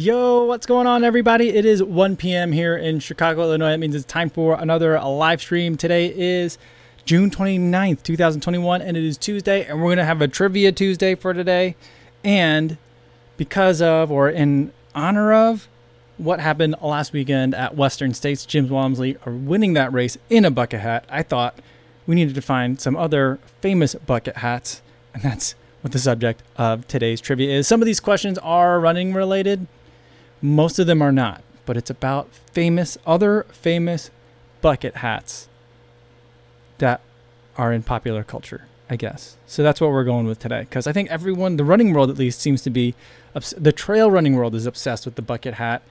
Yo, what's going on, everybody? It is 1 p.m. here in Chicago, Illinois. That means it's time for another live stream. Today is June 29th, 2021, and it is Tuesday, and we're going to have a Trivia Tuesday for today. And because of, or in honor of, what happened last weekend at Western States, Jim Walmsley are winning that race in a bucket hat. I thought we needed to find some other famous bucket hats, and that's what the subject of today's trivia is. Some of these questions are running related, most of them are not, but it's about famous, other famous bucket hats that are in popular culture, I guess. So that's what we're going with today. Because I think everyone, the running world at least, seems to be, obs- the trail running world is obsessed with the bucket hat.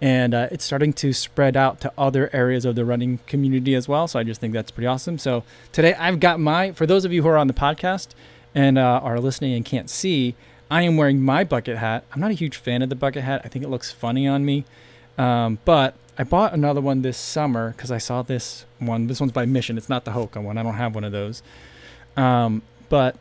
And uh, it's starting to spread out to other areas of the running community as well. So I just think that's pretty awesome. So today I've got my, for those of you who are on the podcast and uh, are listening and can't see, I am wearing my bucket hat. I'm not a huge fan of the bucket hat. I think it looks funny on me. Um, but I bought another one this summer because I saw this one. This one's by Mission. It's not the Hoka one. I don't have one of those. Um, but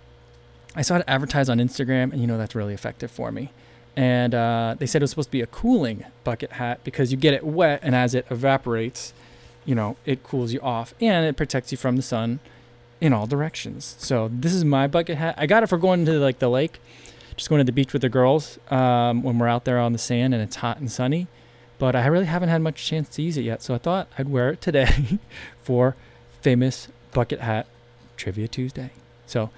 I saw it advertised on Instagram, and you know that's really effective for me. And uh, they said it was supposed to be a cooling bucket hat because you get it wet, and as it evaporates, you know it cools you off, and it protects you from the sun in all directions. So this is my bucket hat. I got it for going to like the lake just going to the beach with the girls um, when we're out there on the sand and it's hot and sunny. But I really haven't had much chance to use it yet, so I thought I'd wear it today for famous bucket hat trivia Tuesday. So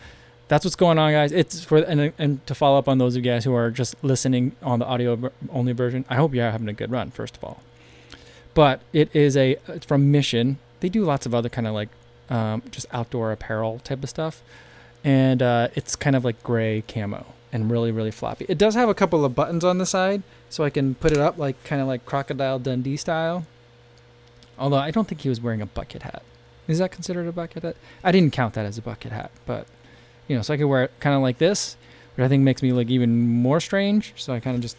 that's what's going on, guys. It's for and, and to follow up on those of you guys who are just listening on the audio only version. I hope you're having a good run, first of all. But it is a it's from Mission. They do lots of other kind of like um, just outdoor apparel type of stuff, and uh, it's kind of like gray camo and really really floppy. It does have a couple of buttons on the side, so I can put it up like kind of like Crocodile Dundee style. Although I don't think he was wearing a bucket hat. Is that considered a bucket hat? I didn't count that as a bucket hat, but you know, so I could wear it kind of like this, which I think makes me look even more strange. So I kind of just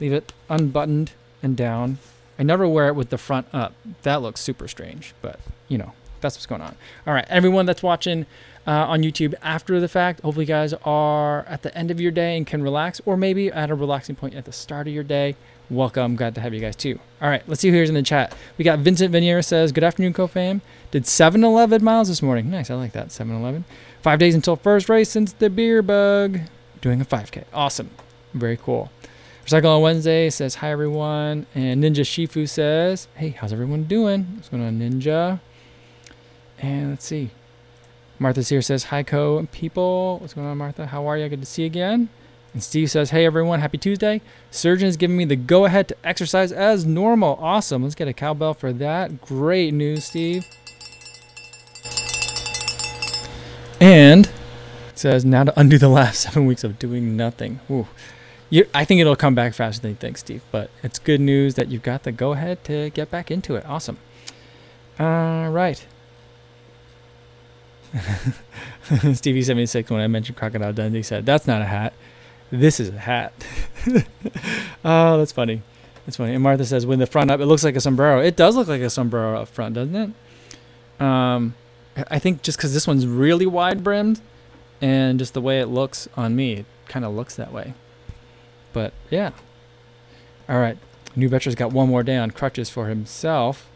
leave it unbuttoned and down. I never wear it with the front up. That looks super strange, but you know, that's what's going on. All right, everyone that's watching uh, on YouTube after the fact. Hopefully, guys are at the end of your day and can relax, or maybe at a relaxing point at the start of your day. Welcome. Glad to have you guys too. All right, let's see who's in the chat. We got Vincent Venier says, Good afternoon, CoFam. Did 7 11 miles this morning. Nice. I like that. 7 11. Five days until first race since the beer bug. Doing a 5K. Awesome. Very cool. Recycle on Wednesday says, Hi, everyone. And Ninja Shifu says, Hey, how's everyone doing? What's going on, Ninja? And let's see. Martha's here says, Hi, Co people. What's going on, Martha? How are you? Good to see you again. And Steve says, Hey, everyone. Happy Tuesday. Surgeon is giving me the go ahead to exercise as normal. Awesome. Let's get a cowbell for that. Great news, Steve. And says, Now to undo the last seven weeks of doing nothing. Ooh. You, I think it'll come back faster than you think, Steve. But it's good news that you've got the go ahead to get back into it. Awesome. All right. Stevie76, when I mentioned Crocodile Dundee, said, That's not a hat. This is a hat. oh, that's funny. That's funny. And Martha says, When the front up, it looks like a sombrero. It does look like a sombrero up front, doesn't it? Um, I think just because this one's really wide brimmed and just the way it looks on me, it kind of looks that way. But yeah. All right. New Veterans got one more day on crutches for himself.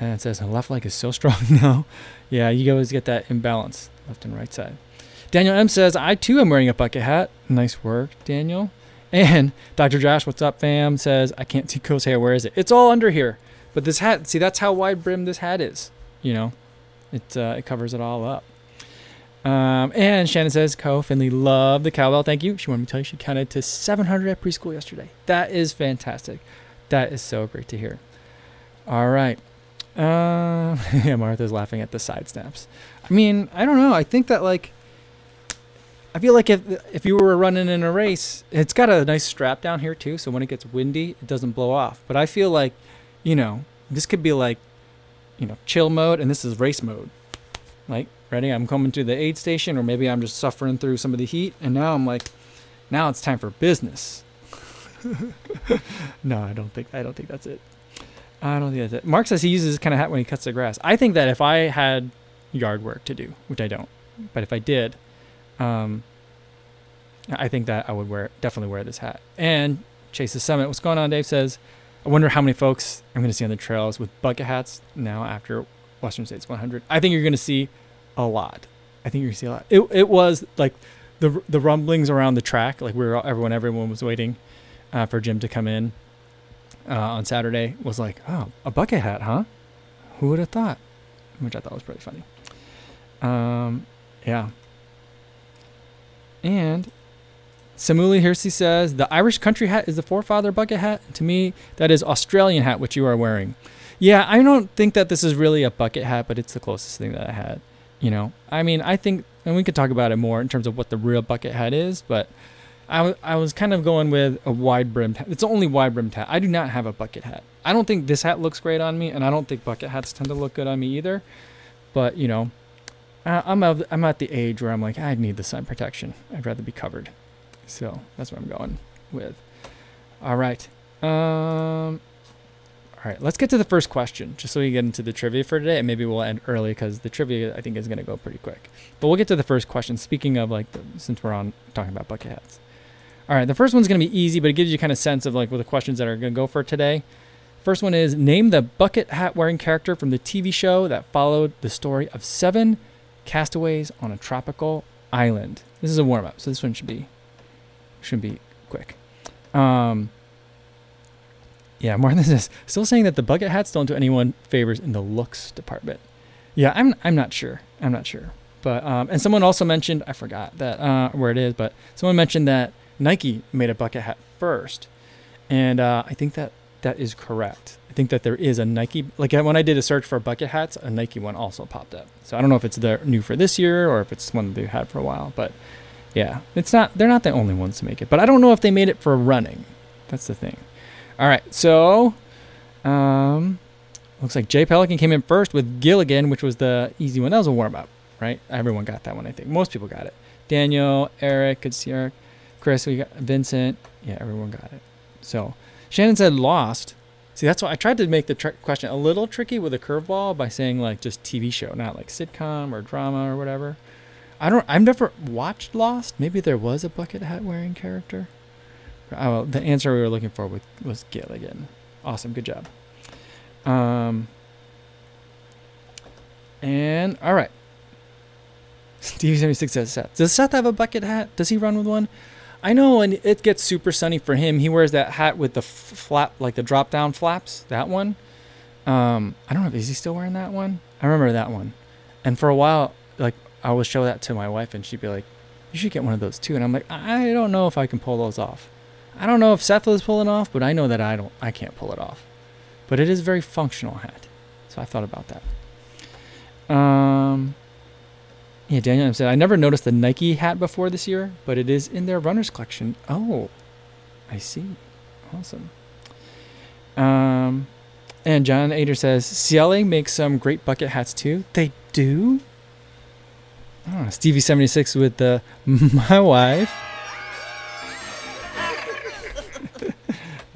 And it says, left leg is so strong now. Yeah, you always get that imbalance, left and right side. Daniel M says, I too am wearing a bucket hat. Nice work, Daniel. And Dr. Josh, what's up, fam? Says, I can't see Co's hair. Where is it? It's all under here. But this hat, see, that's how wide brim this hat is. You know, it, uh, it covers it all up. Um, and Shannon says, Co, Finley loved the cowbell. Thank you. She wanted me to tell you she counted to 700 at preschool yesterday. That is fantastic. That is so great to hear. All right. Uh, yeah, Martha's laughing at the side snaps. I mean, I don't know. I think that like, I feel like if if you were running in a race, it's got a nice strap down here too, so when it gets windy, it doesn't blow off. But I feel like, you know, this could be like, you know, chill mode, and this is race mode. Like, ready? I'm coming to the aid station, or maybe I'm just suffering through some of the heat, and now I'm like, now it's time for business. no, I don't think I don't think that's it. I don't think that's it. Mark says he uses this kind of hat when he cuts the grass. I think that if I had yard work to do, which I don't, but if I did, um, I think that I would wear definitely wear this hat. And Chase the Summit. What's going on? Dave says, I wonder how many folks I'm going to see on the trails with bucket hats now after Western States 100. I think you're going to see a lot. I think you're going to see a lot. It, it was like the the rumblings around the track, like we were everyone everyone was waiting uh, for Jim to come in uh, on Saturday. Was like, oh, a bucket hat, huh? Who would have thought? Which I thought was pretty funny. Um, yeah. And Samuli Hirsi says the Irish country hat is the forefather bucket hat. To me, that is Australian hat, which you are wearing. Yeah, I don't think that this is really a bucket hat, but it's the closest thing that I had. You know, I mean, I think, and we could talk about it more in terms of what the real bucket hat is, but I, w- I was kind of going with a wide brimmed hat. It's only wide brimmed hat. I do not have a bucket hat. I don't think this hat looks great on me, and I don't think bucket hats tend to look good on me either. But, you know, I'm, of, I'm at the age where I'm like, I need the sun protection. I'd rather be covered. So that's what I'm going with. All right. Um, all right, let's get to the first question, just so we get into the trivia for today, and maybe we'll end early because the trivia I think is going to go pretty quick. But we'll get to the first question. Speaking of like, the, since we're on talking about bucket hats. All right, the first one's going to be easy, but it gives you kind of sense of like what the questions that are going to go for today. First one is name the bucket hat wearing character from the TV show that followed the story of seven castaways on a tropical island. This is a warm up, so this one should be should be quick. Um, yeah, more than this. Still saying that the bucket hats don't do anyone favors in the looks department. Yeah, I'm I'm not sure. I'm not sure. But um, and someone also mentioned I forgot that uh, where it is, but someone mentioned that Nike made a bucket hat first, and uh, I think that that is correct. I think that there is a Nike like when I did a search for bucket hats, a Nike one also popped up. So I don't know if it's the new for this year or if it's one they've had for a while, but yeah, it's not. They're not the only ones to make it, but I don't know if they made it for running. That's the thing. All right, so um, looks like Jay Pelican came in first with Gilligan, which was the easy one. That was a warm up, right? Everyone got that one, I think. Most people got it. Daniel, Eric, good see Eric, Chris, we got Vincent. Yeah, everyone got it. So Shannon said lost. See, that's why I tried to make the tr- question a little tricky with a curveball by saying like just TV show, not like sitcom or drama or whatever. I don't. I've never watched Lost. Maybe there was a bucket hat wearing character. Oh, the answer we were looking for was, Gilligan. Awesome, good job. Um, and all right. Steve seventy six says Seth. Does Seth have a bucket hat? Does he run with one? I know and it gets super sunny for him, he wears that hat with the f- flap, like the drop down flaps. That one. Um, I don't know. Is he still wearing that one? I remember that one. And for a while, like I would show that to my wife, and she'd be like, "You should get one of those too." And I'm like, "I don't know if I can pull those off." I don't know if Seth was pulling off, but I know that I don't. I can't pull it off. But it is a very functional hat, so I thought about that. Um, yeah, Daniel said I never noticed the Nike hat before this year, but it is in their runners collection. Oh, I see. Awesome. Um, and John Ader says Ciele makes some great bucket hats too. They do. Oh, Stevie seventy six with the my wife.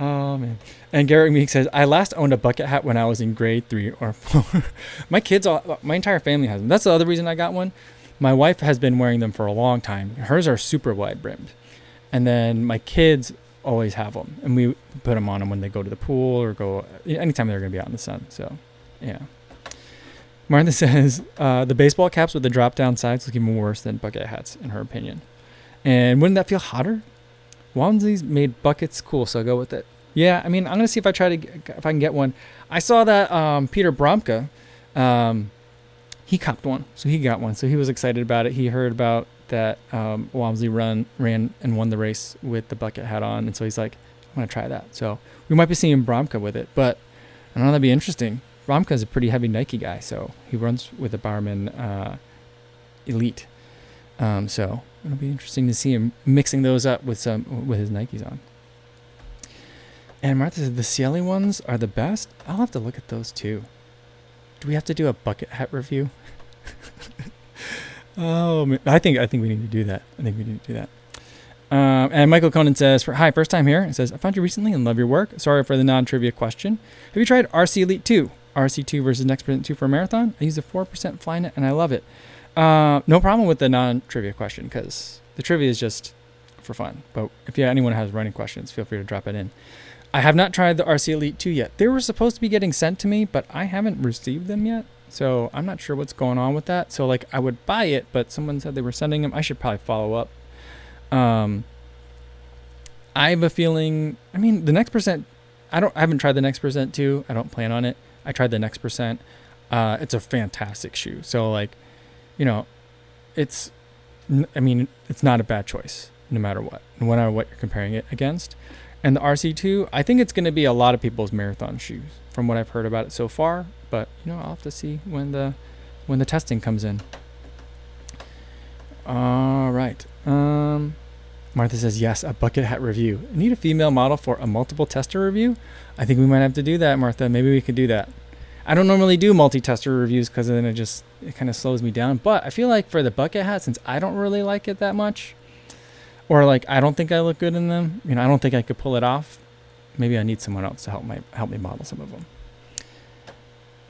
Oh man. And Garrett Meek says, I last owned a bucket hat when I was in grade three or four. my kids, all, my entire family has them. That's the other reason I got one. My wife has been wearing them for a long time. Hers are super wide brimmed. And then my kids always have them. And we put them on them when they go to the pool or go anytime they're going to be out in the sun. So, yeah. Martha says, uh, the baseball caps with the drop down sides look even worse than bucket hats, in her opinion. And wouldn't that feel hotter? Walmsley's made buckets cool, so I'll go with it. Yeah, I mean, I'm gonna see if I try to if I can get one. I saw that um, Peter Bromka, um, he copped one, so he got one, so he was excited about it. He heard about that um, Walmsley run ran and won the race with the bucket hat on, and so he's like, "I'm gonna try that. So we might be seeing Bromka with it, but I don't know. That'd be interesting. Bromka's a pretty heavy Nike guy, so he runs with the Bowerman uh, Elite. Um, so it'll be interesting to see him mixing those up with some with his Nikes on. And Martha said the Ciele ones are the best. I'll have to look at those too. Do we have to do a bucket hat review? oh. I think I think we need to do that. I think we need to do that. Um, and Michael Conan says, for, "Hi, first time here." It says, "I found you recently and love your work. Sorry for the non-trivia question. Have you tried RC Elite 2? RC2 versus Next Percent 2 for a marathon? I use a 4% Flyknit and I love it. Uh, no problem with the non-trivia question because the trivia is just for fun. But if yeah, anyone has running questions, feel free to drop it in. I have not tried the RC Elite 2 yet. They were supposed to be getting sent to me, but I haven't received them yet. So I'm not sure what's going on with that. So like I would buy it, but someone said they were sending them. I should probably follow up. Um, I have a feeling. I mean, the next percent. I don't. I haven't tried the next percent too. I don't plan on it. I tried the next percent. Uh, it's a fantastic shoe. So like, you know, it's. I mean, it's not a bad choice no matter what, no matter what you're comparing it against. And the RC2, I think it's going to be a lot of people's marathon shoes from what I've heard about it so far. But you know, I'll have to see when the when the testing comes in. All right. Um, Martha says yes, a bucket hat review. Need a female model for a multiple tester review. I think we might have to do that, Martha. Maybe we could do that. I don't normally do multi-tester reviews because then it just it kind of slows me down. But I feel like for the bucket hat, since I don't really like it that much, or like I don't think I look good in them, you know, I don't think I could pull it off. Maybe I need someone else to help my help me model some of them.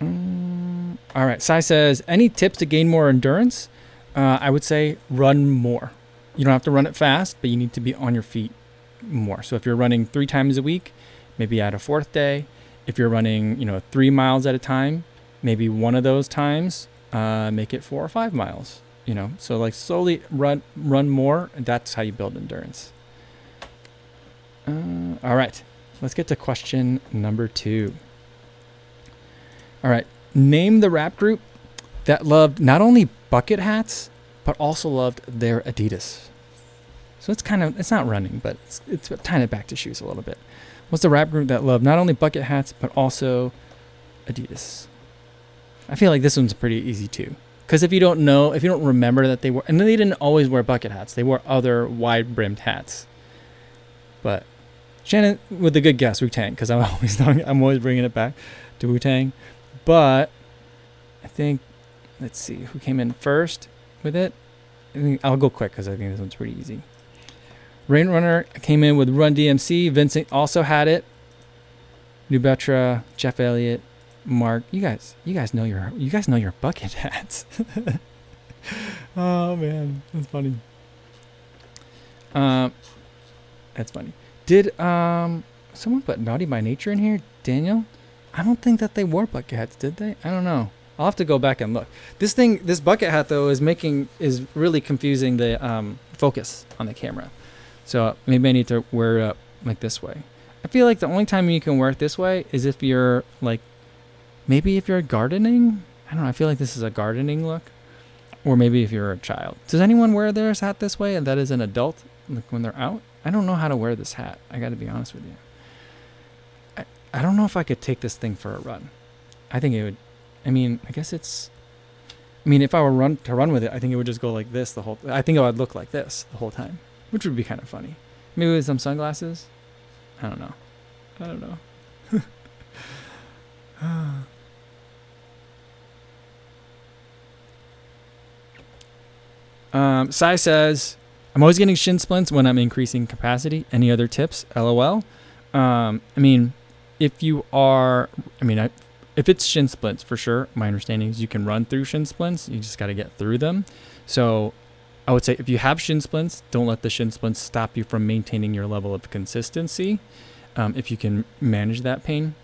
Mm, all right. Sai says, any tips to gain more endurance? Uh, I would say run more. You don't have to run it fast, but you need to be on your feet more. So if you're running three times a week, maybe add a fourth day. If you're running, you know, three miles at a time, maybe one of those times, uh, make it four or five miles. You know, so like slowly run run more. That's how you build endurance. Uh, all right, let's get to question number two. All right. Name the rap group that loved not only bucket hats, but also loved their Adidas. So it's kind of, it's not running, but it's, it's tying it back to shoes a little bit. What's the rap group that loved not only bucket hats, but also Adidas? I feel like this one's pretty easy too. Because if you don't know, if you don't remember that they were, and they didn't always wear bucket hats, they wore other wide brimmed hats. But Shannon with a good guess, Wu Tang, because I'm always I'm always bringing it back to Wu Tang. But I think, let's see, who came in first with it? I think I'll go quick because I think this one's pretty easy. Rain Runner came in with Run DMC. Vincent also had it. Nubetra, Jeff Elliott, Mark. You guys, you guys know your, you guys know your bucket hats. oh man, that's funny. Um, that's funny. Did um someone put Naughty by Nature in here? Daniel. I don't think that they wore bucket hats, did they? I don't know. I'll have to go back and look. This thing, this bucket hat though, is making is really confusing the um, focus on the camera. So maybe I need to wear it up like this way. I feel like the only time you can wear it this way is if you're like, maybe if you're gardening. I don't know. I feel like this is a gardening look, or maybe if you're a child. Does anyone wear their hat this way? And that is an adult, like when they're out. I don't know how to wear this hat. I got to be honest with you. I don't know if I could take this thing for a run. I think it would. I mean, I guess it's. I mean, if I were run to run with it, I think it would just go like this the whole. I think it would look like this the whole time, which would be kind of funny. Maybe with some sunglasses. I don't know. I don't know. um, Sai says, "I'm always getting shin splints when I'm increasing capacity. Any other tips? LOL." Um, I mean, if you are, I mean, I, if it's shin splints for sure, my understanding is you can run through shin splints. You just got to get through them. So I would say if you have shin splints, don't let the shin splints stop you from maintaining your level of consistency. Um, if you can manage that pain.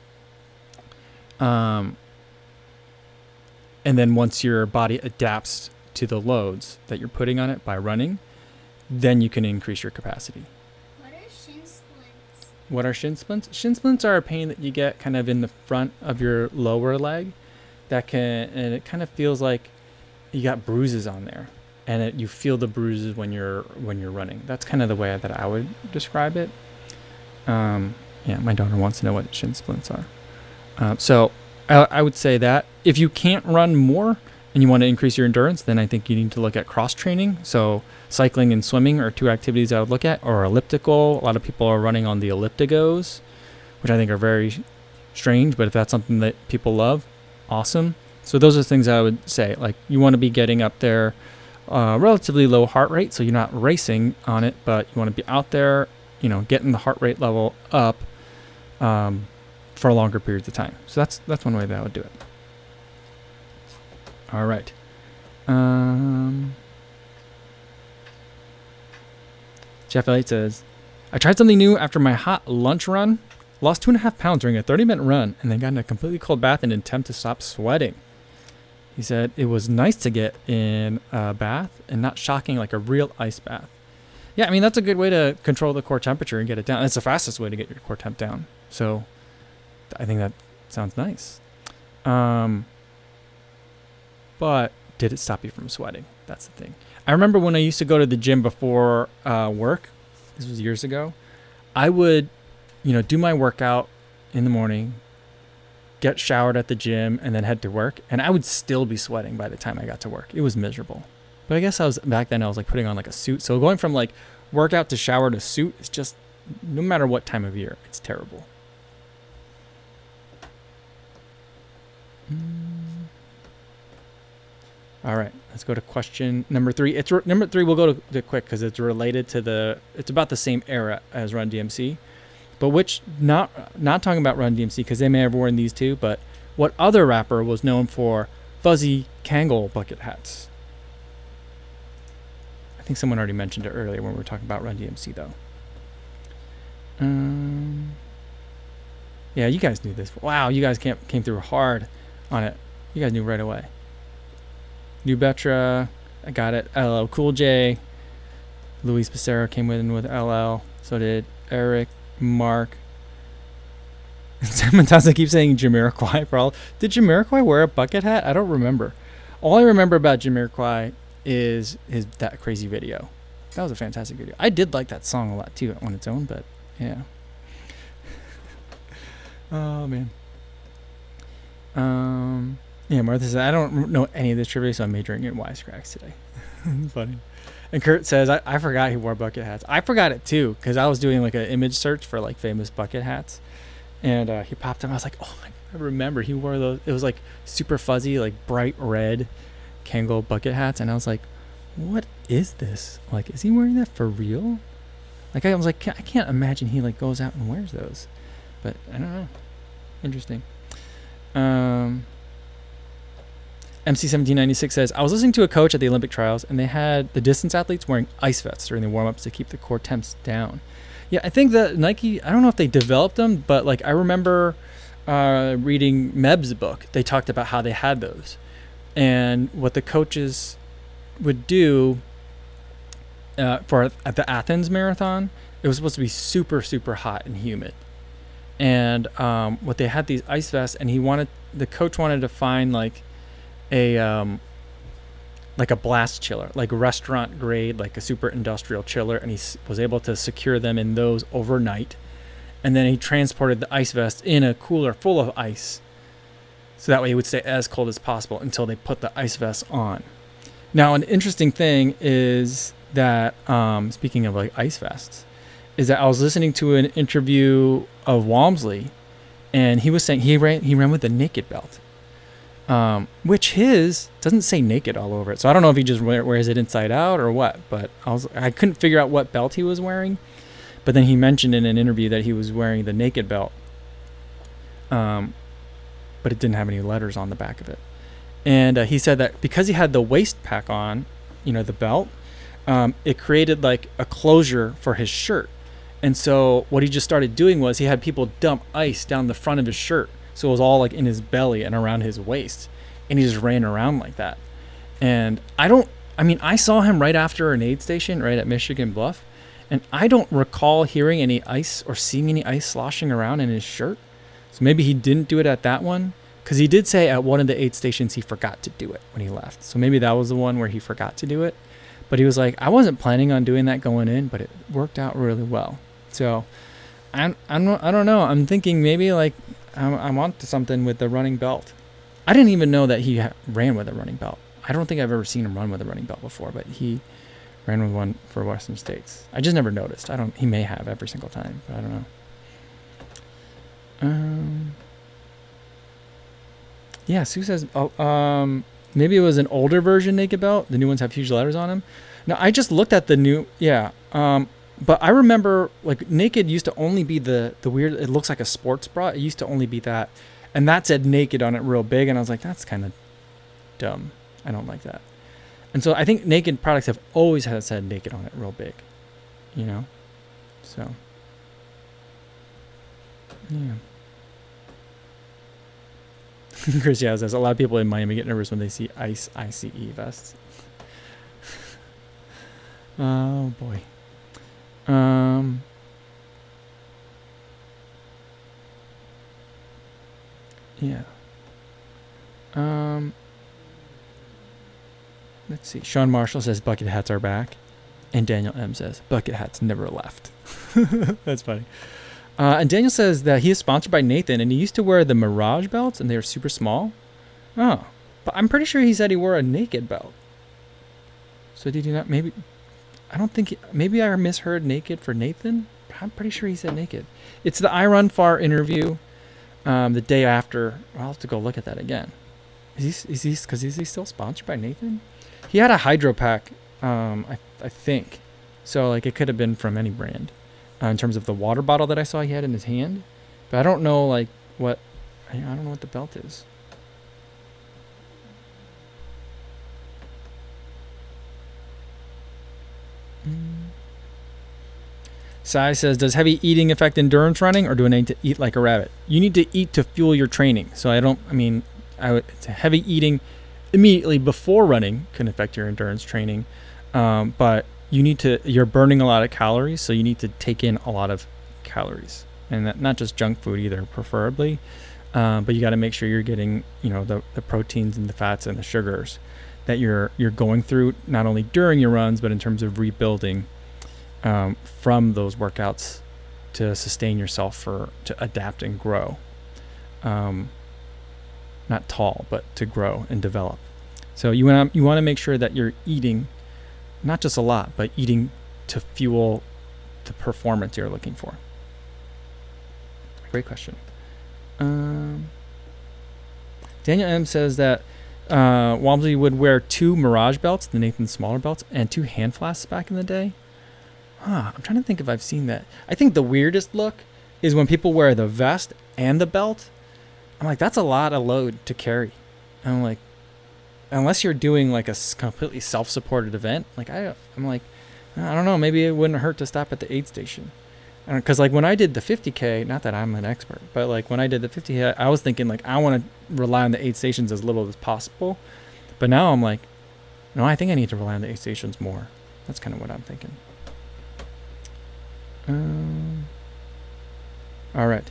Um, and then once your body adapts to the loads that you're putting on it by running, then you can increase your capacity. What are shin splints? What are shin splints? Shin splints are a pain that you get kind of in the front of your lower leg that can and it kind of feels like you got bruises on there and it, you feel the bruises when you're when you're running. That's kind of the way that I would describe it. Um, yeah, my daughter wants to know what shin splints are. Uh, so I, I would say that if you can't run more and you want to increase your endurance, then I think you need to look at cross training. So cycling and swimming are two activities I would look at, or elliptical. A lot of people are running on the elliptigos, which I think are very strange, but if that's something that people love, awesome. So those are things I would say. Like you want to be getting up there, uh, relatively low heart rate, so you're not racing on it, but you want to be out there, you know, getting the heart rate level up um, for longer periods of time. So that's that's one way that I would do it. All right. Um, Jeff Elliott says, I tried something new after my hot lunch run. Lost two and a half pounds during a 30 minute run and then got in a completely cold bath in an attempt to stop sweating. He said it was nice to get in a bath and not shocking like a real ice bath. Yeah, I mean, that's a good way to control the core temperature and get it down. That's the fastest way to get your core temp down. So I think that sounds nice. Um, but did it stop you from sweating? That's the thing. I remember when I used to go to the gym before uh, work, this was years ago, I would, you know, do my workout in the morning, get showered at the gym, and then head to work. And I would still be sweating by the time I got to work. It was miserable. But I guess I was back then, I was like putting on like a suit. So going from like workout to shower to suit is just, no matter what time of year, it's terrible. Mm. All right, let's go to question number three. It's re- number three. We'll go to, to quick because it's related to the. It's about the same era as Run DMC, but which not not talking about Run DMC because they may have worn these too. But what other rapper was known for fuzzy Kangol bucket hats? I think someone already mentioned it earlier when we were talking about Run DMC though. Um. Yeah, you guys knew this. Wow, you guys came came through hard on it. You guys knew right away. New Betra, I got it. LL Cool J, Luis Becerra came in with LL. So did Eric, Mark. Mendoza keeps saying Jamiroquai for all. Did Jamiroquai wear a bucket hat? I don't remember. All I remember about Jamiroquai is his that crazy video. That was a fantastic video. I did like that song a lot too on its own, but yeah. oh man. Um. Yeah, Martha says, I don't know any of this trivia, so I'm majoring in wisecracks today. Funny. And Kurt says, I, I forgot he wore bucket hats. I forgot it too, because I was doing like an image search for like famous bucket hats. And uh, he popped up. I was like, oh, I remember he wore those. It was like super fuzzy, like bright red Kangol bucket hats. And I was like, what is this? Like, is he wearing that for real? Like, I was like, I can't imagine he like goes out and wears those. But I don't know. Interesting. Um, MC1796 says, I was listening to a coach at the Olympic trials, and they had the distance athletes wearing ice vests during the warm ups to keep the core temps down. Yeah, I think that Nike, I don't know if they developed them, but like I remember uh, reading Meb's book. They talked about how they had those. And what the coaches would do uh, for at the Athens marathon, it was supposed to be super, super hot and humid. And um, what they had these ice vests, and he wanted, the coach wanted to find like, a um, like a blast chiller, like restaurant grade, like a super industrial chiller, and he was able to secure them in those overnight. And then he transported the ice vest in a cooler full of ice, so that way he would stay as cold as possible until they put the ice vest on. Now, an interesting thing is that um, speaking of like ice vests, is that I was listening to an interview of Walmsley, and he was saying he ran he ran with a naked belt um, which his doesn't say naked all over it. So I don't know if he just wears it inside out or what. But I was I couldn't figure out what belt he was wearing. But then he mentioned in an interview that he was wearing the naked belt. Um, but it didn't have any letters on the back of it. And uh, he said that because he had the waist pack on, you know, the belt, um, it created like a closure for his shirt. And so what he just started doing was he had people dump ice down the front of his shirt so it was all like in his belly and around his waist. And he just ran around like that. And I don't, I mean, I saw him right after an aid station right at Michigan Bluff. And I don't recall hearing any ice or seeing any ice sloshing around in his shirt. So maybe he didn't do it at that one. Because he did say at one of the aid stations he forgot to do it when he left. So maybe that was the one where he forgot to do it. But he was like, I wasn't planning on doing that going in, but it worked out really well. So I, I, don't, I don't know. I'm thinking maybe like I'm, I'm on to something with the running belt. I didn't even know that he ha- ran with a running belt. I don't think I've ever seen him run with a running belt before, but he ran with one for Western States. I just never noticed. I don't. He may have every single time, but I don't know. Um. Yeah, Sue says. Oh, um. Maybe it was an older version naked belt. The new ones have huge letters on them. Now I just looked at the new. Yeah. Um but I remember like naked used to only be the the weird. It looks like a sports bra. It used to only be that, and that said naked on it real big, and I was like, that's kind of dumb. I don't like that. And so I think naked products have always had said naked on it real big. you know? So, yeah. Chris yeah says a lot of people in Miami get nervous when they see ice ICE vests. oh boy. Um. Yeah. Um. Let's see. Sean Marshall says bucket hats are back, and Daniel M says bucket hats never left. That's funny. Uh, and Daniel says that he is sponsored by Nathan, and he used to wear the Mirage belts, and they were super small. Oh, but I'm pretty sure he said he wore a naked belt. So did you not? Maybe I don't think. Maybe I misheard naked for Nathan. I'm pretty sure he said naked. It's the iRunFar interview. Um, the day after, I'll have to go look at that again. Is he? Is he? Because is he still sponsored by Nathan? He had a hydro pack. Um, I I think. So like it could have been from any brand uh, in terms of the water bottle that I saw he had in his hand. But I don't know like what I don't know what the belt is. Sai says, "Does heavy eating affect endurance running, or do I need to eat like a rabbit? You need to eat to fuel your training. So I don't. I mean, I would, heavy eating immediately before running can affect your endurance training, um, but you need to you're burning a lot of calories, so you need to take in a lot of calories, and that, not just junk food either, preferably. Um, but you got to make sure you're getting you know the, the proteins and the fats and the sugars that you're you're going through not only during your runs but in terms of rebuilding um, from those workouts to sustain yourself for to adapt and grow. Um, not tall, but to grow and develop. So you want you want to make sure that you're eating not just a lot, but eating to fuel the performance you're looking for? Great question. Um, Daniel M says that uh, Walmsley would wear two Mirage belts, the Nathan smaller belts, and two hand flasks back in the day. Huh, I'm trying to think if I've seen that. I think the weirdest look is when people wear the vest and the belt. I'm like, that's a lot of load to carry. And I'm like, unless you're doing like a completely self-supported event, like I, I'm like, uh, I don't know, maybe it wouldn't hurt to stop at the aid station. Because like when I did the 50k, not that I'm an expert, but like when I did the 50k, I was thinking like I want to rely on the aid stations as little as possible. But now I'm like, no, I think I need to rely on the aid stations more. That's kind of what I'm thinking. Um, all right.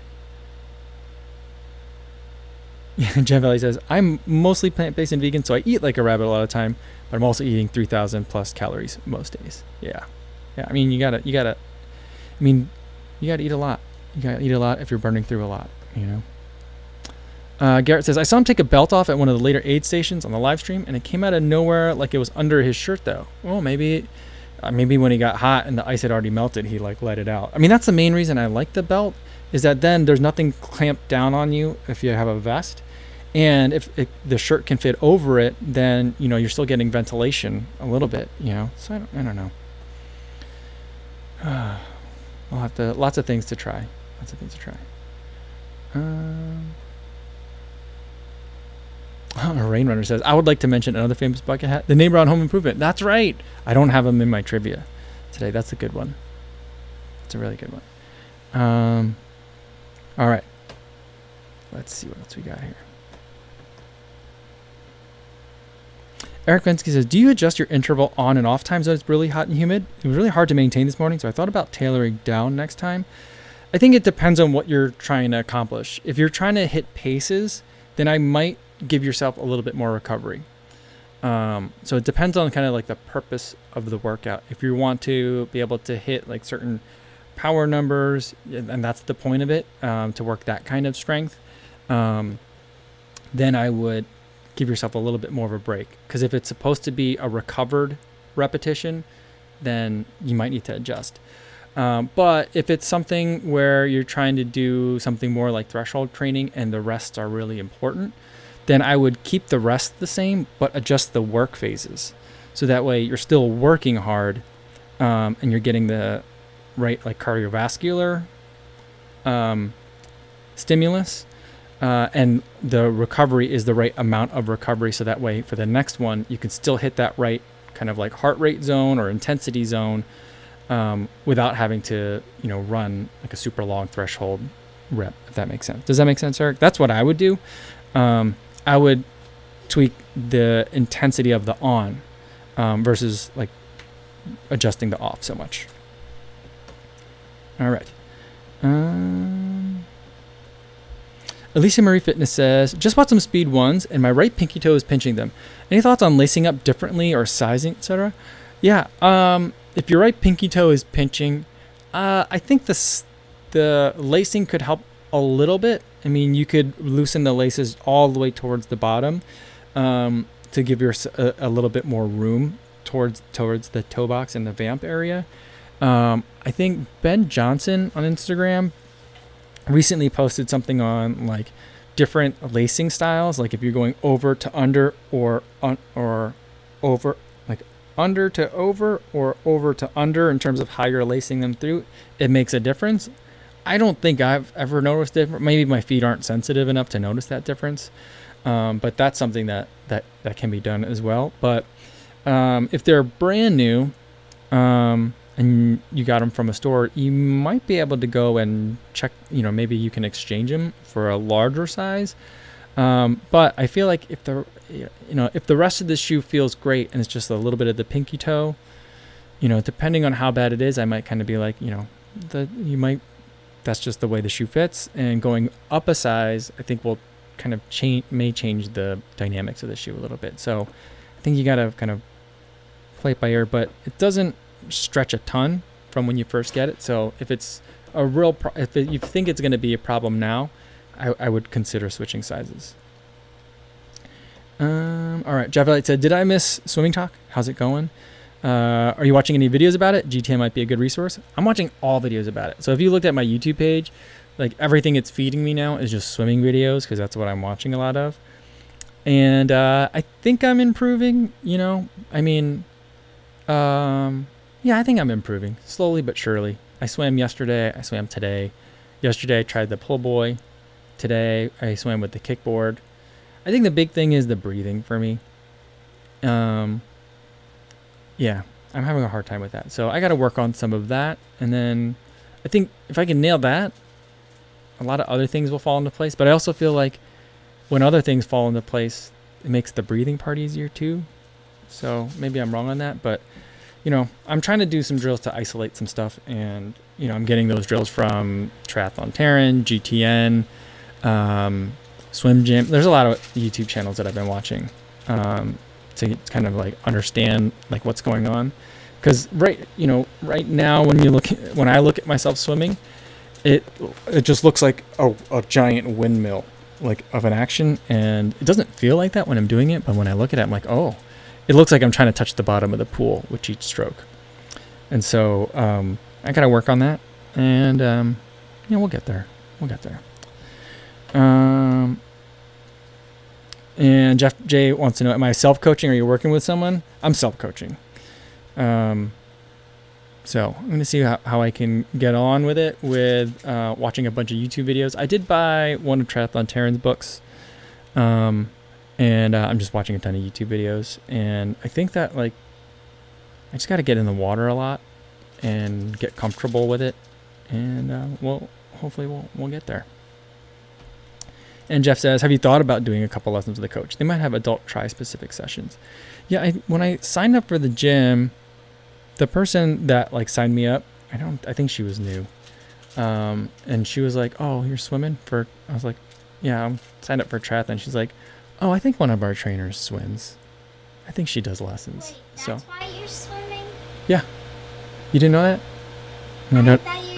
Jen Valley says, I'm mostly plant based and vegan, so I eat like a rabbit a lot of time, but I'm also eating 3,000 plus calories most days. Yeah. Yeah. I mean, you gotta, you gotta, I mean, you gotta eat a lot. You gotta eat a lot if you're burning through a lot, you know? Uh, Garrett says, I saw him take a belt off at one of the later aid stations on the live stream, and it came out of nowhere like it was under his shirt, though. Well, maybe, maybe when he got hot and the ice had already melted, he like let it out. I mean, that's the main reason I like the belt is that then there's nothing clamped down on you if you have a vest. And if it, the shirt can fit over it then you know you're still getting ventilation a little bit you know? So i don't, I don't know. We'll have to lots of things to try. Lots of things to try. Um, oh, Rain Runner says, I would like to mention another famous bucket hat, the neighbor on Home Improvement. That's right. I don't have them in my trivia today. That's a good one. It's a really good one. Um, all right. Let's see what else we got here. Eric Vensky says, Do you adjust your interval on and off times when it's really hot and humid? It was really hard to maintain this morning, so I thought about tailoring down next time. I think it depends on what you're trying to accomplish. If you're trying to hit paces, then I might give yourself a little bit more recovery. Um, so it depends on kind of like the purpose of the workout. If you want to be able to hit like certain power numbers, and that's the point of it um, to work that kind of strength, um, then I would give yourself a little bit more of a break. Because if it's supposed to be a recovered repetition, then you might need to adjust. Um, but if it's something where you're trying to do something more like threshold training and the rests are really important, then I would keep the rest the same, but adjust the work phases. So that way you're still working hard um, and you're getting the right like cardiovascular um, stimulus uh, and the recovery is the right amount of recovery so that way for the next one you can still hit that right kind of like heart rate zone or intensity zone um, without having to you know run like a super long threshold rep. If that makes sense. Does that make sense, Eric? That's what I would do. Um, I would tweak the intensity of the on um, versus like adjusting the off so much. All right. Um, Alicia Marie Fitness says, just bought some speed ones and my right pinky toe is pinching them. Any thoughts on lacing up differently or sizing, etc.? Yeah. Um, if your right pinky toe is pinching, uh, I think the the lacing could help a little bit. I mean, you could loosen the laces all the way towards the bottom um, to give your a, a, little bit more room towards towards the toe box and the vamp area. Um, I think Ben Johnson on Instagram recently posted something on like different lacing styles, like if you're going over to under or un, or over like under to over or over to under in terms of how you're lacing them through, it makes a difference. I don't think I've ever noticed it. Maybe my feet aren't sensitive enough to notice that difference. Um, but that's something that, that, that can be done as well. But um, if they're brand new um, and you got them from a store, you might be able to go and check, you know, maybe you can exchange them for a larger size. Um, but I feel like if the, you know, if the rest of the shoe feels great and it's just a little bit of the pinky toe, you know, depending on how bad it is, I might kind of be like, you know, the, you might, that's just the way the shoe fits. And going up a size, I think will kind of change may change the dynamics of the shoe a little bit. So I think you got to kind of play it by ear, but it doesn't stretch a ton from when you first get it. So if it's a real, pro- if it, you think it's to be a problem now, I, I would consider switching sizes. Um, all right, Elliott said, "Did I miss swimming talk? How's it going? Uh, are you watching any videos about it? GTN might be a good resource. I'm watching all videos about it. So if you looked at my YouTube page, like everything it's feeding me now is just swimming videos because that's what I'm watching a lot of. And uh, I think I'm improving. You know, I mean, um, yeah, I think I'm improving slowly but surely. I swam yesterday. I swam today. Yesterday I tried the pull buoy. Today I swam with the kickboard. I think the big thing is the breathing for me. Um, yeah, I'm having a hard time with that. So I got to work on some of that, and then I think if I can nail that, a lot of other things will fall into place. But I also feel like when other things fall into place, it makes the breathing part easier too. So maybe I'm wrong on that, but you know, I'm trying to do some drills to isolate some stuff, and you know, I'm getting those drills from Triathlon Taren, GTN, um, Swim Gym. There's a lot of YouTube channels that I've been watching um, to kind of like understand like what's going on, because right, you know, right now when you look, when I look at myself swimming, it it just looks like a, a giant windmill like of an action. And it doesn't feel like that when i'm doing it but when i look at it i'm like oh. It looks like i'm trying to touch the bottom of the pool with each stroke. And so um, i gotta work on that. And um, yeah we'll get there. We'll get there. Um, and jeff j wants to know am i self-coaching are you working with someone i'm self-coaching um, so I'm gonna see how, how I can get on with it with uh, watching a bunch of YouTube videos. I did buy one of Triathlon Taren's books, um, and uh, I'm just watching a ton of YouTube videos. And I think that like I just got to get in the water a lot and get comfortable with it, and uh, we'll hopefully we'll we'll get there. And Jeff says, "Have you thought about doing a couple lessons with a coach? They might have adult tri-specific sessions." Yeah, I, when I signed up for the gym the person that like signed me up, I don't, I think she was new. Um, and she was like, "Oh, you're swimming for?" I was like, "Yeah, I'm signed up for triathlon." She's like, "Oh, I think one of our trainers swims. I think she does lessons." Wait, so. That's why you're swimming. Yeah. You didn't know that? I My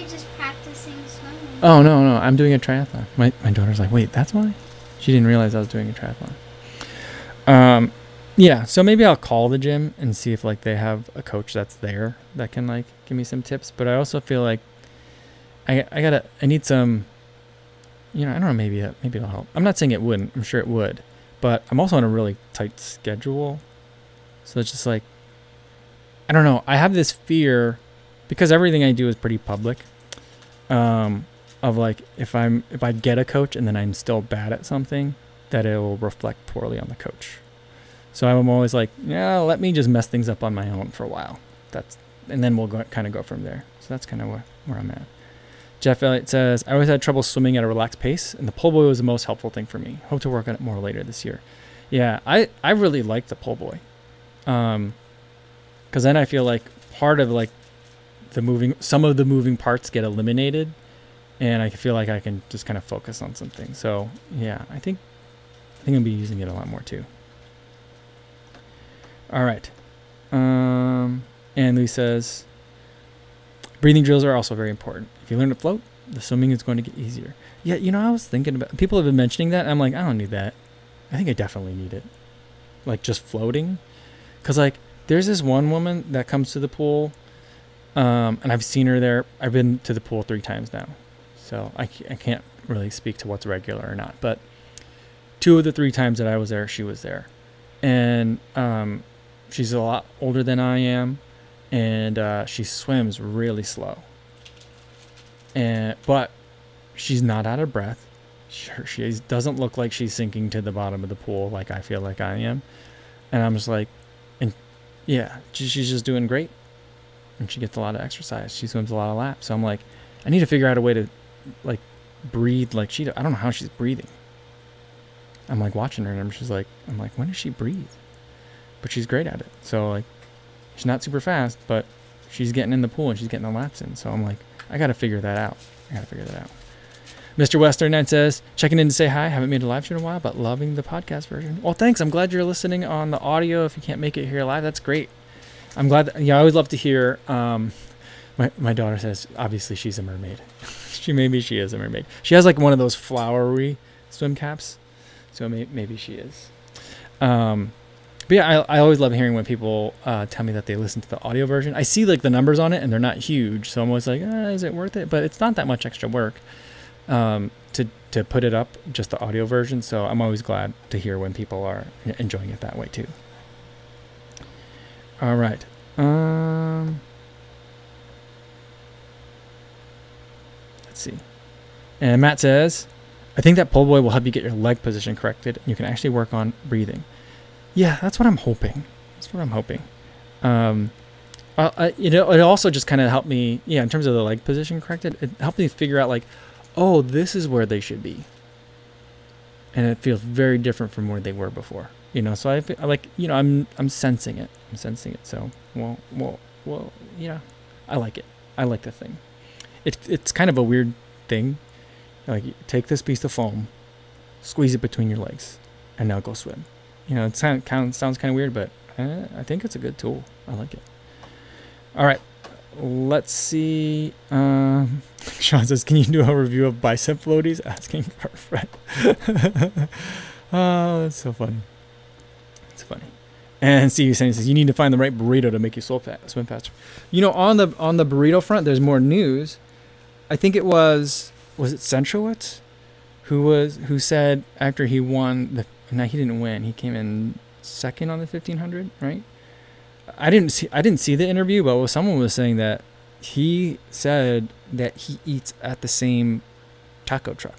oh no no, I'm doing a triathlon. My my daughter's like, "Wait, that's why?" She didn't realize I was doing a triathlon. Um, yeah, so maybe I'll call the gym and see if like they have a coach that's there that can like give me some tips. But I also feel like I I gotta I need some. You know, I don't know. Maybe it, maybe it'll help. I'm not saying it wouldn't. I'm sure it would, but I'm also on a really tight schedule, so it's just like I don't know. I have this fear because everything I do is pretty public. Um, of like if I'm if I get a coach and then I'm still bad at something, that it will reflect poorly on the coach. So I'm always like, yeah, let me just mess things up on my own for a while. That's and then we'll go, kind of go from there. So that's kind of where, where I'm at. Jeff Elliott says, I always had trouble swimming at a relaxed pace, and the pull buoy was the most helpful thing for me. Hope to work on it more later this year. Yeah, I, I really like the pull buoy. Um, because then I feel like part of like the moving, some of the moving parts get eliminated, and I feel like I can just kind of focus on something. So yeah, I think, I think I'll be using it a lot more too. All right. Um, and Lee says, breathing drills are also very important. If you learn to float, the swimming is going to get easier. Yeah, you know, I was thinking about people have been mentioning that. I'm like, I don't need that. I think I definitely need it. Like just floating. Cause like there's this one woman that comes to the pool, um, and I've seen her there. I've been to the pool three times now. So I, I can't really speak to what's regular or not. But two of the three times that I was there, she was there. And um, she's a lot older than I am. And uh, she swims really slow and but she's not out of breath. She, she doesn't look like she's sinking to the bottom of the pool like I feel like I am, and I'm just like, and yeah, she, she's just doing great, and she gets a lot of exercise. She swims a lot of laps, so I'm like, I need to figure out a way to, like, breathe like she. I don't know how she's breathing. I'm like watching her, and she's like, I'm like, when does she breathe? But she's great at it. So like, she's not super fast, but she's getting in the pool and she's getting the laps in. So I'm like, I got to figure that out. I got to figure that out. Mr. Western Night says, checking in to say hi. Haven't made a live stream in a while, but loving the podcast version. Well, thanks. I'm glad you're listening on the audio. If you can't make it here live, that's great. I'm glad. That, yeah, I always love to hear. Um, my my daughter says, obviously she's a mermaid. she maybe she is a mermaid. She has like one of those flowery swim caps, so may, maybe she is. Um, but yeah, I, I always love hearing when people uh, tell me that they listen to the audio version. I see like the numbers on it and they're not huge, so I'm always like, ah, is it worth it? But it's not that much extra work um, to to put it up just the audio version. So I'm always glad to hear when people are enjoying it that way too. All right. Um, let's see. And Matt says, I think that pull boy will help you get your leg position corrected. You can actually work on breathing. Yeah, that's what I'm hoping. That's what I'm hoping. Um, uh, uh, you know, it also just kind of helped me, yeah, in terms of the leg position corrected, it helped me figure out like, oh, this is where they should be. And it feels very different from where they were before. You know, so I feel like, you know, I'm I'm sensing it. I'm sensing it. So, well, well, well, you know, I like it. I like the thing. It's it's kind of a weird thing. Like, take this piece of foam, squeeze it between your legs, and now go swim you know, it sound, kind of, sounds kind of weird, but uh, I think it's a good tool. I like it. All right, let's see. Um, Sean says, "Can you do a review of bicep floaties?" Asking for a friend. oh, that's so funny. It's funny. And Steve says, "You need to find the right burrito to make you swim faster." You know, on the on the burrito front, there's more news. I think it was was it Centrowitz who was who said after he won the now he didn't win. He came in second on the 1500, right? I didn't see I didn't see the interview, but someone was saying that he said that he eats at the same taco truck,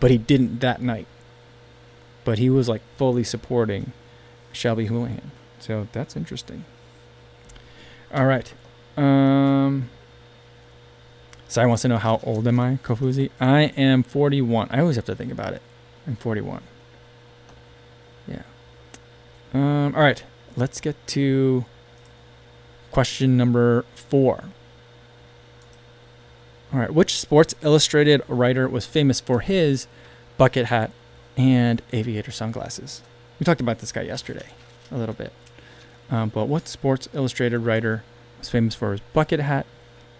but he didn't that night. But he was like fully supporting Shelby Houlihan, so that's interesting. All right, um, Sai wants to know how old am I, Kofuzi? I am 41. I always have to think about it. I'm 41. Yeah. Um, all right, let's get to question number four. All right, which Sports Illustrated writer was famous for his bucket hat and aviator sunglasses? We talked about this guy yesterday a little bit. Um, but what Sports Illustrated writer was famous for his bucket hat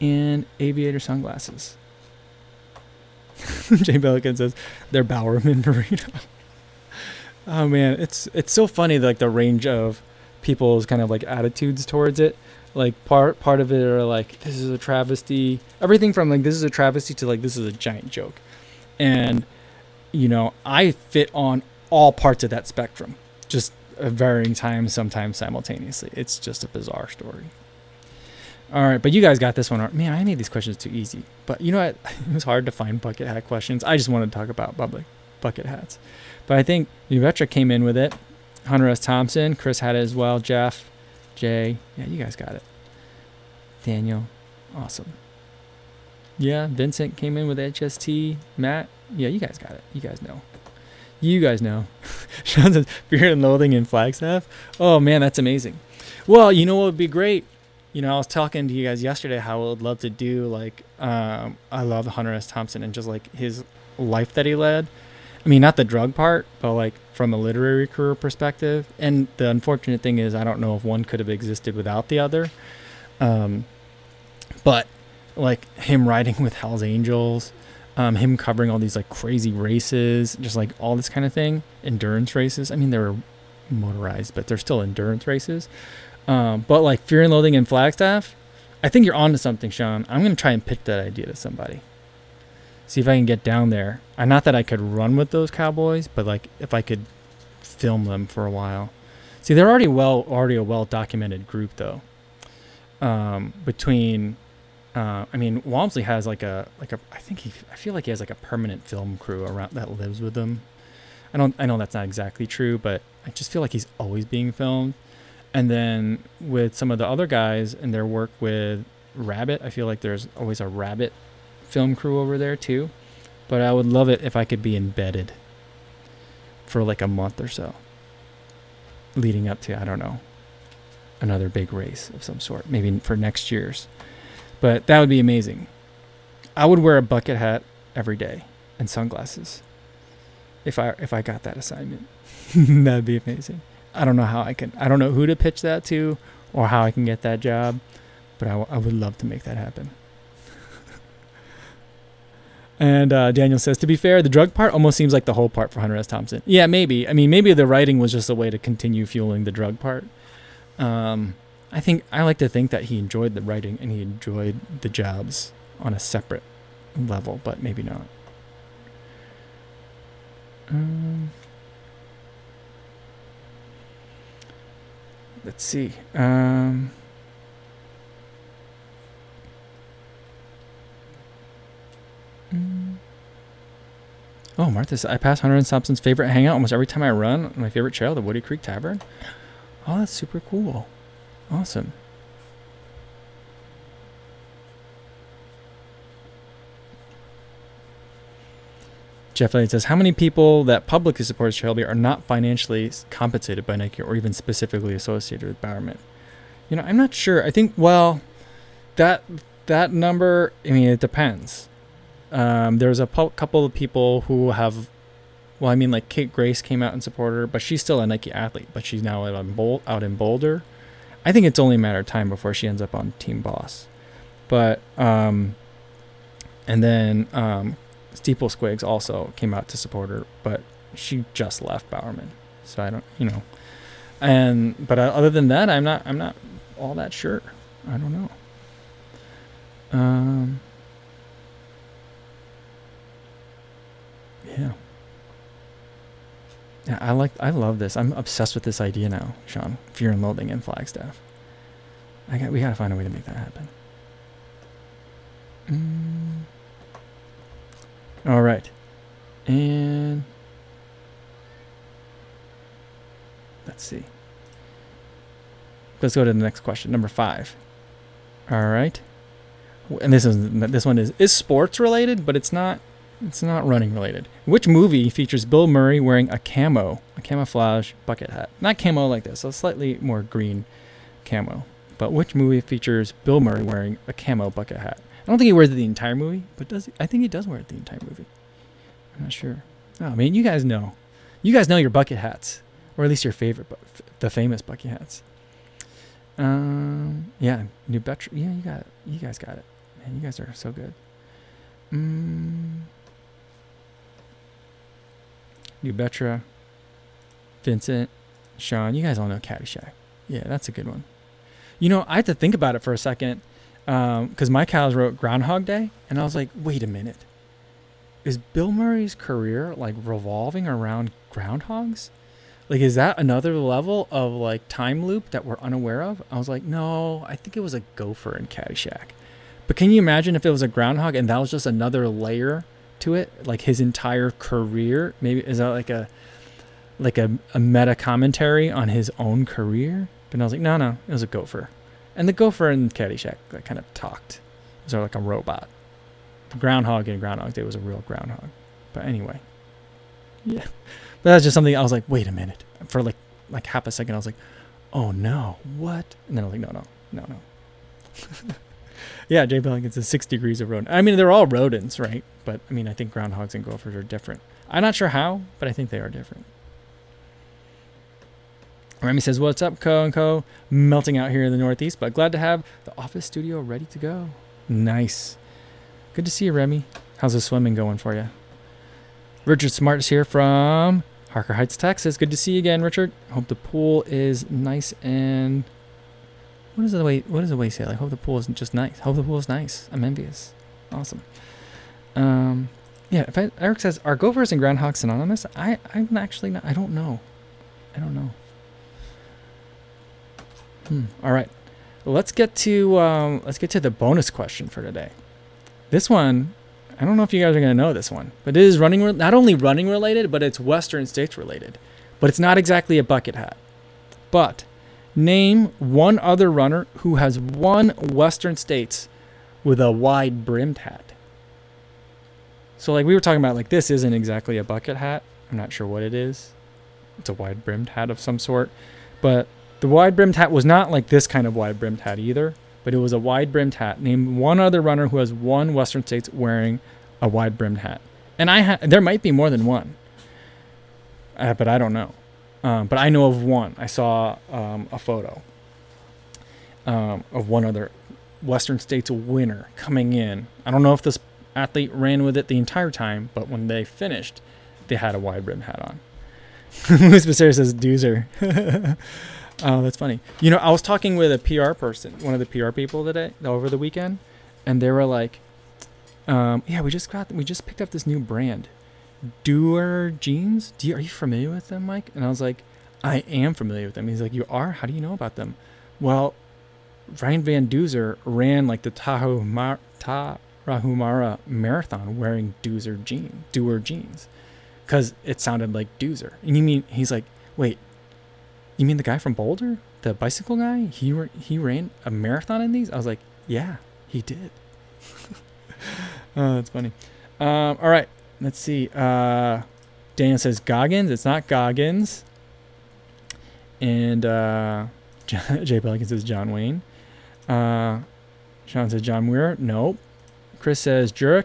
and aviator sunglasses? Jay Pelican says they're Bowerman burrito. Oh man, it's it's so funny like the range of people's kind of like attitudes towards it. Like part part of it are like this is a travesty. Everything from like this is a travesty to like this is a giant joke. And you know, I fit on all parts of that spectrum. Just at varying times, sometimes simultaneously. It's just a bizarre story. All right, but you guys got this one. Man, I made these questions too easy. But you know what? It was hard to find bucket hat questions. I just wanted to talk about public bucket hats. But I think Uvetra came in with it. Hunter S. Thompson, Chris had it as well. Jeff, Jay, yeah, you guys got it. Daniel. Awesome. Yeah, Vincent came in with HST. Matt, yeah, you guys got it. You guys know. You guys know. Sean says Fear and Loathing in Flagstaff. Oh man, that's amazing. Well, you know what would be great? You know, I was talking to you guys yesterday how I would love to do like um, I love Hunter S. Thompson and just like his life that he led. I mean, not the drug part, but like from a literary career perspective. And the unfortunate thing is, I don't know if one could have existed without the other. Um, but like him riding with Hell's Angels, um, him covering all these like crazy races, just like all this kind of thing, endurance races. I mean, they were motorized, but they're still endurance races. Um, but like Fear and Loathing in Flagstaff, I think you're onto something, Sean. I'm gonna try and pitch that idea to somebody. See if I can get down there. I not that I could run with those cowboys, but like if I could film them for a while. See, they're already well, already a well documented group though. Um, between uh, I mean, Walmsley has like a like a I think he I feel like he has like a permanent film crew around that lives with him. I don't I know that's not exactly true, but I just feel like he's always being filmed. And then with some of the other guys and their work with Rabbit, I feel like there's always a Rabbit film crew over there too. But I would love it if I could be embedded for like a month or so, leading up to I don't know another big race of some sort, maybe for next year's. But that would be amazing. I would wear a bucket hat every day and sunglasses if I if I got that assignment. That'd be amazing. I don't know how I can. I don't know who to pitch that to or how I can get that job, but I, w- I would love to make that happen. and uh, Daniel says, to be fair, the drug part almost seems like the whole part for Hunter S. Thompson. Yeah, maybe. I mean, maybe the writing was just a way to continue fueling the drug part. Um, I think I like to think that he enjoyed the writing and he enjoyed the jobs on a separate level, but maybe not. Um, let's see. Um, mm. Oh, Martha, I pass Hunter and Thompson's favorite hangout almost every time I run. My favorite trail, the Woody Creek Tavern. Oh, that's super cool. Awesome. Jeff Elliott says, How many people that publicly support Shelby are not financially compensated by Nike or even specifically associated with Bowerman? You know, I'm not sure. I think, well, that that number, I mean, it depends. Um, there's a couple of people who have, well, I mean, like Kate Grace came out and supported her, but she's still a Nike athlete, but she's now out in, Bol- out in Boulder. I think it's only a matter of time before she ends up on Team Boss. But, um, and then um, Steeple Squigs also came out to support her, but she just left Bowerman, so I don't, you know. And but other than that, I'm not, I'm not all that sure. I don't know. Um. Yeah. Yeah, I like, I love this. I'm obsessed with this idea now, Sean. Fear and Loathing in Flagstaff. I got, we gotta find a way to make that happen. Mm. All right. And let's see. Let's go to the next question, number five. All right. And this is this one is is sports related, but it's not it's not running related. Which movie features Bill Murray wearing a camo, a camouflage bucket hat? Not camo like this, a slightly more green camo. But which movie features Bill Murray wearing a camo bucket hat? I don't think he wears it the entire movie, but does he? I think he does wear it the entire movie. I'm not sure. Oh, I mean, you guys know. You guys know your bucket hats, or at least your favorite, bu- f- the famous bucket hats. Um, yeah, New Betr. Yeah, you got it. You guys got it. Man, you guys are so good. Mm. New Betra, Vincent, Sean. You guys all know Caddyshack. Yeah, that's a good one. You know, I had to think about it for a second Um, because my cows wrote Groundhog Day, and I was like, wait a minute. Is Bill Murray's career like revolving around groundhogs? Like, is that another level of like time loop that we're unaware of? I was like, no, I think it was a gopher in Caddyshack. But can you imagine if it was a groundhog and that was just another layer to it? Like his entire career? Maybe is that like a like a, a meta commentary on his own career? But I was like, no, no, it was a gopher. And the gopher in Caddyshack like, kind of talked. It was sort of like a robot. The groundhog in Groundhog Day was a real groundhog. But anyway, yeah. But that's just something I was like, wait a minute. For like like half a second, I was like, oh no, what? And then I was like, no, no, no, no. yeah, Jay Pelican says six degrees of rodent. I mean, they're all rodents, right? But I mean, I think groundhogs and gophers are different. I'm not sure how, but I think they are different. Remy says, What's up, Co and Co? Melting out here in the Northeast, but glad to have the office studio ready to go. Nice. Good to see you, Remy. How's the swimming going for you? Richard Smart is here from Harker Heights, Texas. Good to see you again, Richard. Hope the pool is nice and. What is the way? What does the way say? Like, hope the pool isn't just nice. Hope the pool is nice. I'm envious. Awesome. Um, yeah. If I, Eric says, "Are gophers and groundhogs synonymous?" I, I'm actually not. I don't know. I don't know. Hmm. All right. Let's get to um, let's get to the bonus question for today. This one, I don't know if you guys are gonna know this one, but it is running re- not only running related, but it's Western states related. But it's not exactly a bucket hat. But name one other runner who has won Western states with a wide brimmed hat. So like we were talking about, like this isn't exactly a bucket hat. I'm not sure what it is. It's a wide brimmed hat of some sort, but the wide brimmed hat was not like this kind of wide brimmed hat either, but it was a wide brimmed hat. Name one other runner who has won Western States wearing a wide brimmed hat. And I ha- there might be more than one, uh, but I don't know. Um, but I know of one. I saw um, a photo um, of one other Western States winner coming in. I don't know if this athlete ran with it the entire time, but when they finished, they had a wide brimmed hat on. Luis Becerra says Duzer. Oh, that's funny. You know, I was talking with a PR person, one of the PR people today over the weekend, and they were like, um, "Yeah, we just got, we just picked up this new brand, Duer Jeans. Do you, are you familiar with them, Mike?" And I was like, "I am familiar with them." He's like, "You are? How do you know about them?" Well, Ryan Van Duzer ran like the Tahumara, Tarahumara marathon wearing Doozer jean, Duer jeans, because it sounded like Doozer. And you mean he's like, "Wait." You mean the guy from Boulder, the bicycle guy? He he ran a marathon in these. I was like, yeah, he did. oh, that's funny. Um, all right, let's see. Uh, Dan says Goggins. It's not Goggins. And uh, Jay Pelican says John Wayne. Uh, Sean says John Muir. Nope. Chris says Jurek.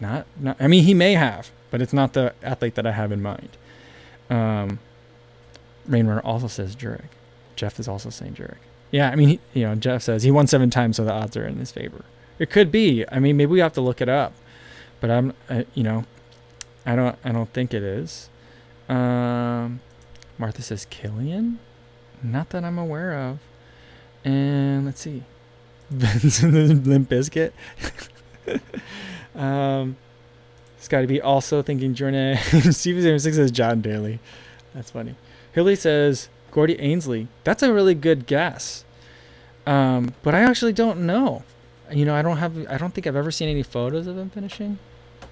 Not, not. I mean, he may have, but it's not the athlete that I have in mind. Um, Rainrunner also says Jurek. Jeff is also saying Jurek. Yeah, I mean, he, you know, Jeff says he won seven times, so the odds are in his favor. It could be. I mean, maybe we have to look it up, but I'm, uh, you know, I don't, I don't think it is. Um, Martha says Kilian, not that I'm aware of. And let's see, Vincent Limp Bizkit. um, Scotty B also thinking Journey. Steve Six says John Daly. That's funny. Hilly says Gordy Ainsleigh. That's a really good guess. Um, but I actually don't know. You know, I don't have. I don't think I've ever seen any photos of him finishing.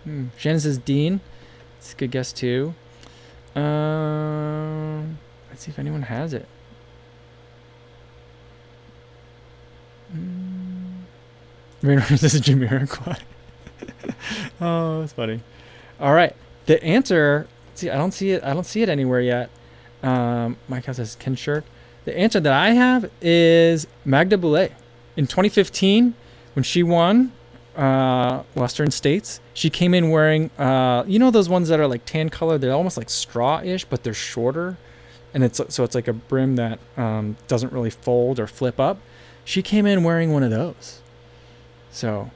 Hmm. Shannon says Dean. It's a good guess too. Um, let's see if anyone has it. Mm. Says Jamiroquai. oh, that's funny. All right, the answer. See, I don't see it. I don't see it anywhere yet. Um, Mike says Ken Shirk. The answer that I have is Magda Boulet. In 2015, when she won uh, Western States, she came in wearing, uh, you know, those ones that are like tan color. They're almost like straw-ish, but they're shorter, and it's so it's like a brim that um, doesn't really fold or flip up. She came in wearing one of those. So,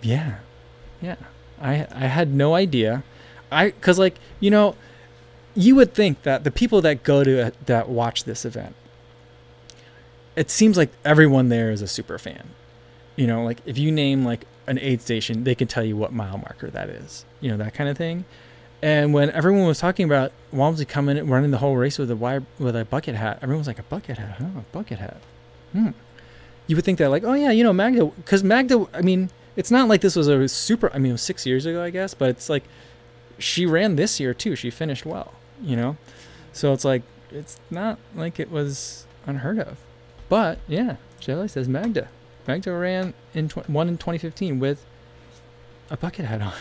yeah, yeah. I I had no idea. I cause like you know you would think that the people that go to that watch this event it seems like everyone there is a super fan. You know like if you name like an aid station they can tell you what mile marker that is you know that kind of thing. And when everyone was talking about Walmsley coming and running the whole race with a wire with a bucket hat everyone was like a bucket hat huh? A bucket hat. Hmm. You would think that like oh yeah you know Magda because Magda I mean it's not like this was a super I mean it was six years ago I guess but it's like she ran this year too. She finished well you know so it's like it's not like it was unheard of but yeah Shelly says Magda. Magda ran in tw- one in 2015 with a bucket hat on.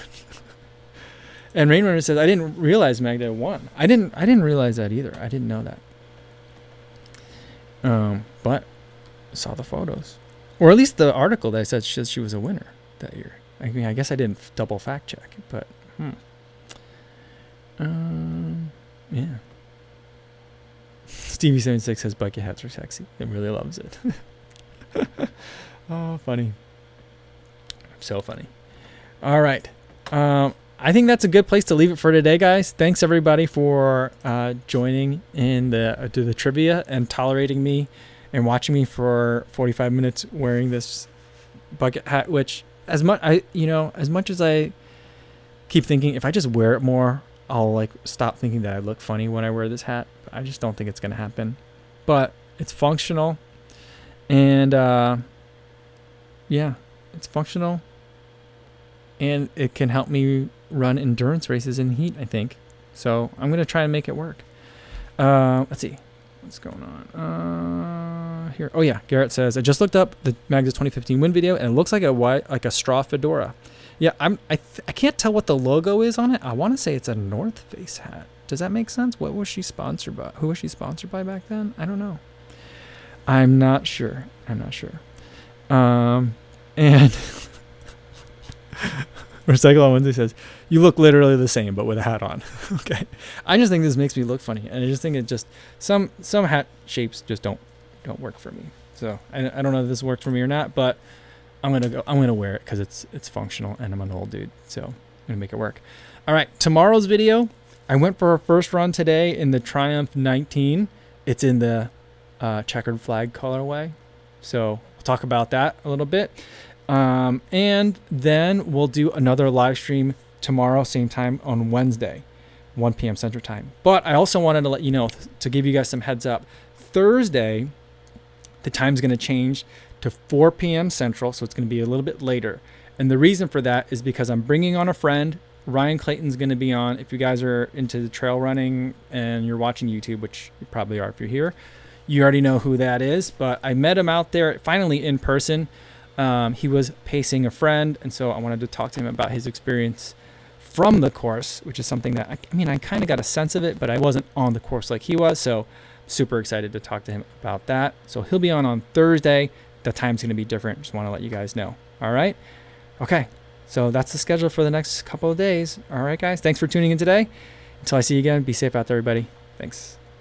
and Rainrunner says I didn't realize Magda won. I didn't. I didn't realize that either. I didn't know that. Um, but saw the photos, or at least the article that said she, she was a winner that year. I mean, I guess I didn't double fact check, but hmm. Um, yeah. Stevie seventy six says bucket hats are sexy. It really loves it. oh, funny. So funny. All right. Um, I think that's a good place to leave it for today, guys. Thanks everybody for uh, joining in the uh, to the trivia and tolerating me and watching me for 45 minutes wearing this bucket hat. Which, as much I you know, as much as I keep thinking, if I just wear it more, I'll like stop thinking that I look funny when I wear this hat. I just don't think it's gonna happen. But it's functional, and uh, yeah, it's functional, and it can help me run endurance races in heat. I think so. I'm gonna try and make it work. Uh, let's see what's going on uh, here. Oh yeah, Garrett says I just looked up the Magda's 2015 win video, and it looks like a white, like a straw fedora. Yeah, I'm. I th- I can't tell what the logo is on it. I want to say it's a North Face hat. Does that make sense? What was she sponsored by? Who was she sponsored by back then? I don't know. I'm not sure. I'm not sure. Um, and Recycle on Wednesday says, "You look literally the same, but with a hat on." okay, I just think this makes me look funny, and I just think it just some some hat shapes just don't don't work for me. So I, I don't know if this worked for me or not, but I'm gonna go. I'm gonna wear it because it's it's functional, and I'm an old dude, so I'm gonna make it work. All right, tomorrow's video. I went for a first run today in the Triumph 19. It's in the uh, checkered flag colorway, so we'll talk about that a little bit. Um, and then we'll do another live stream tomorrow, same time on Wednesday, 1 p.m. Central Time. But I also wanted to let you know to give you guys some heads up. Thursday, the time's to change to 4 p.m. Central, so it's going to be a little bit later. And the reason for that is because I'm bringing on a friend. Ryan Clayton's going to be on. If you guys are into the trail running and you're watching YouTube, which you probably are if you're here, you already know who that is. But I met him out there finally in person. Um, he was pacing a friend, and so I wanted to talk to him about his experience from the course, which is something that I, I mean, I kind of got a sense of it, but I wasn't on the course like he was. So super excited to talk to him about that. So he'll be on on Thursday. The time's going to be different. Just want to let you guys know. All right. Okay. So that's the schedule for the next couple of days. All right, guys. Thanks for tuning in today. Until I see you again, be safe out there, everybody. Thanks.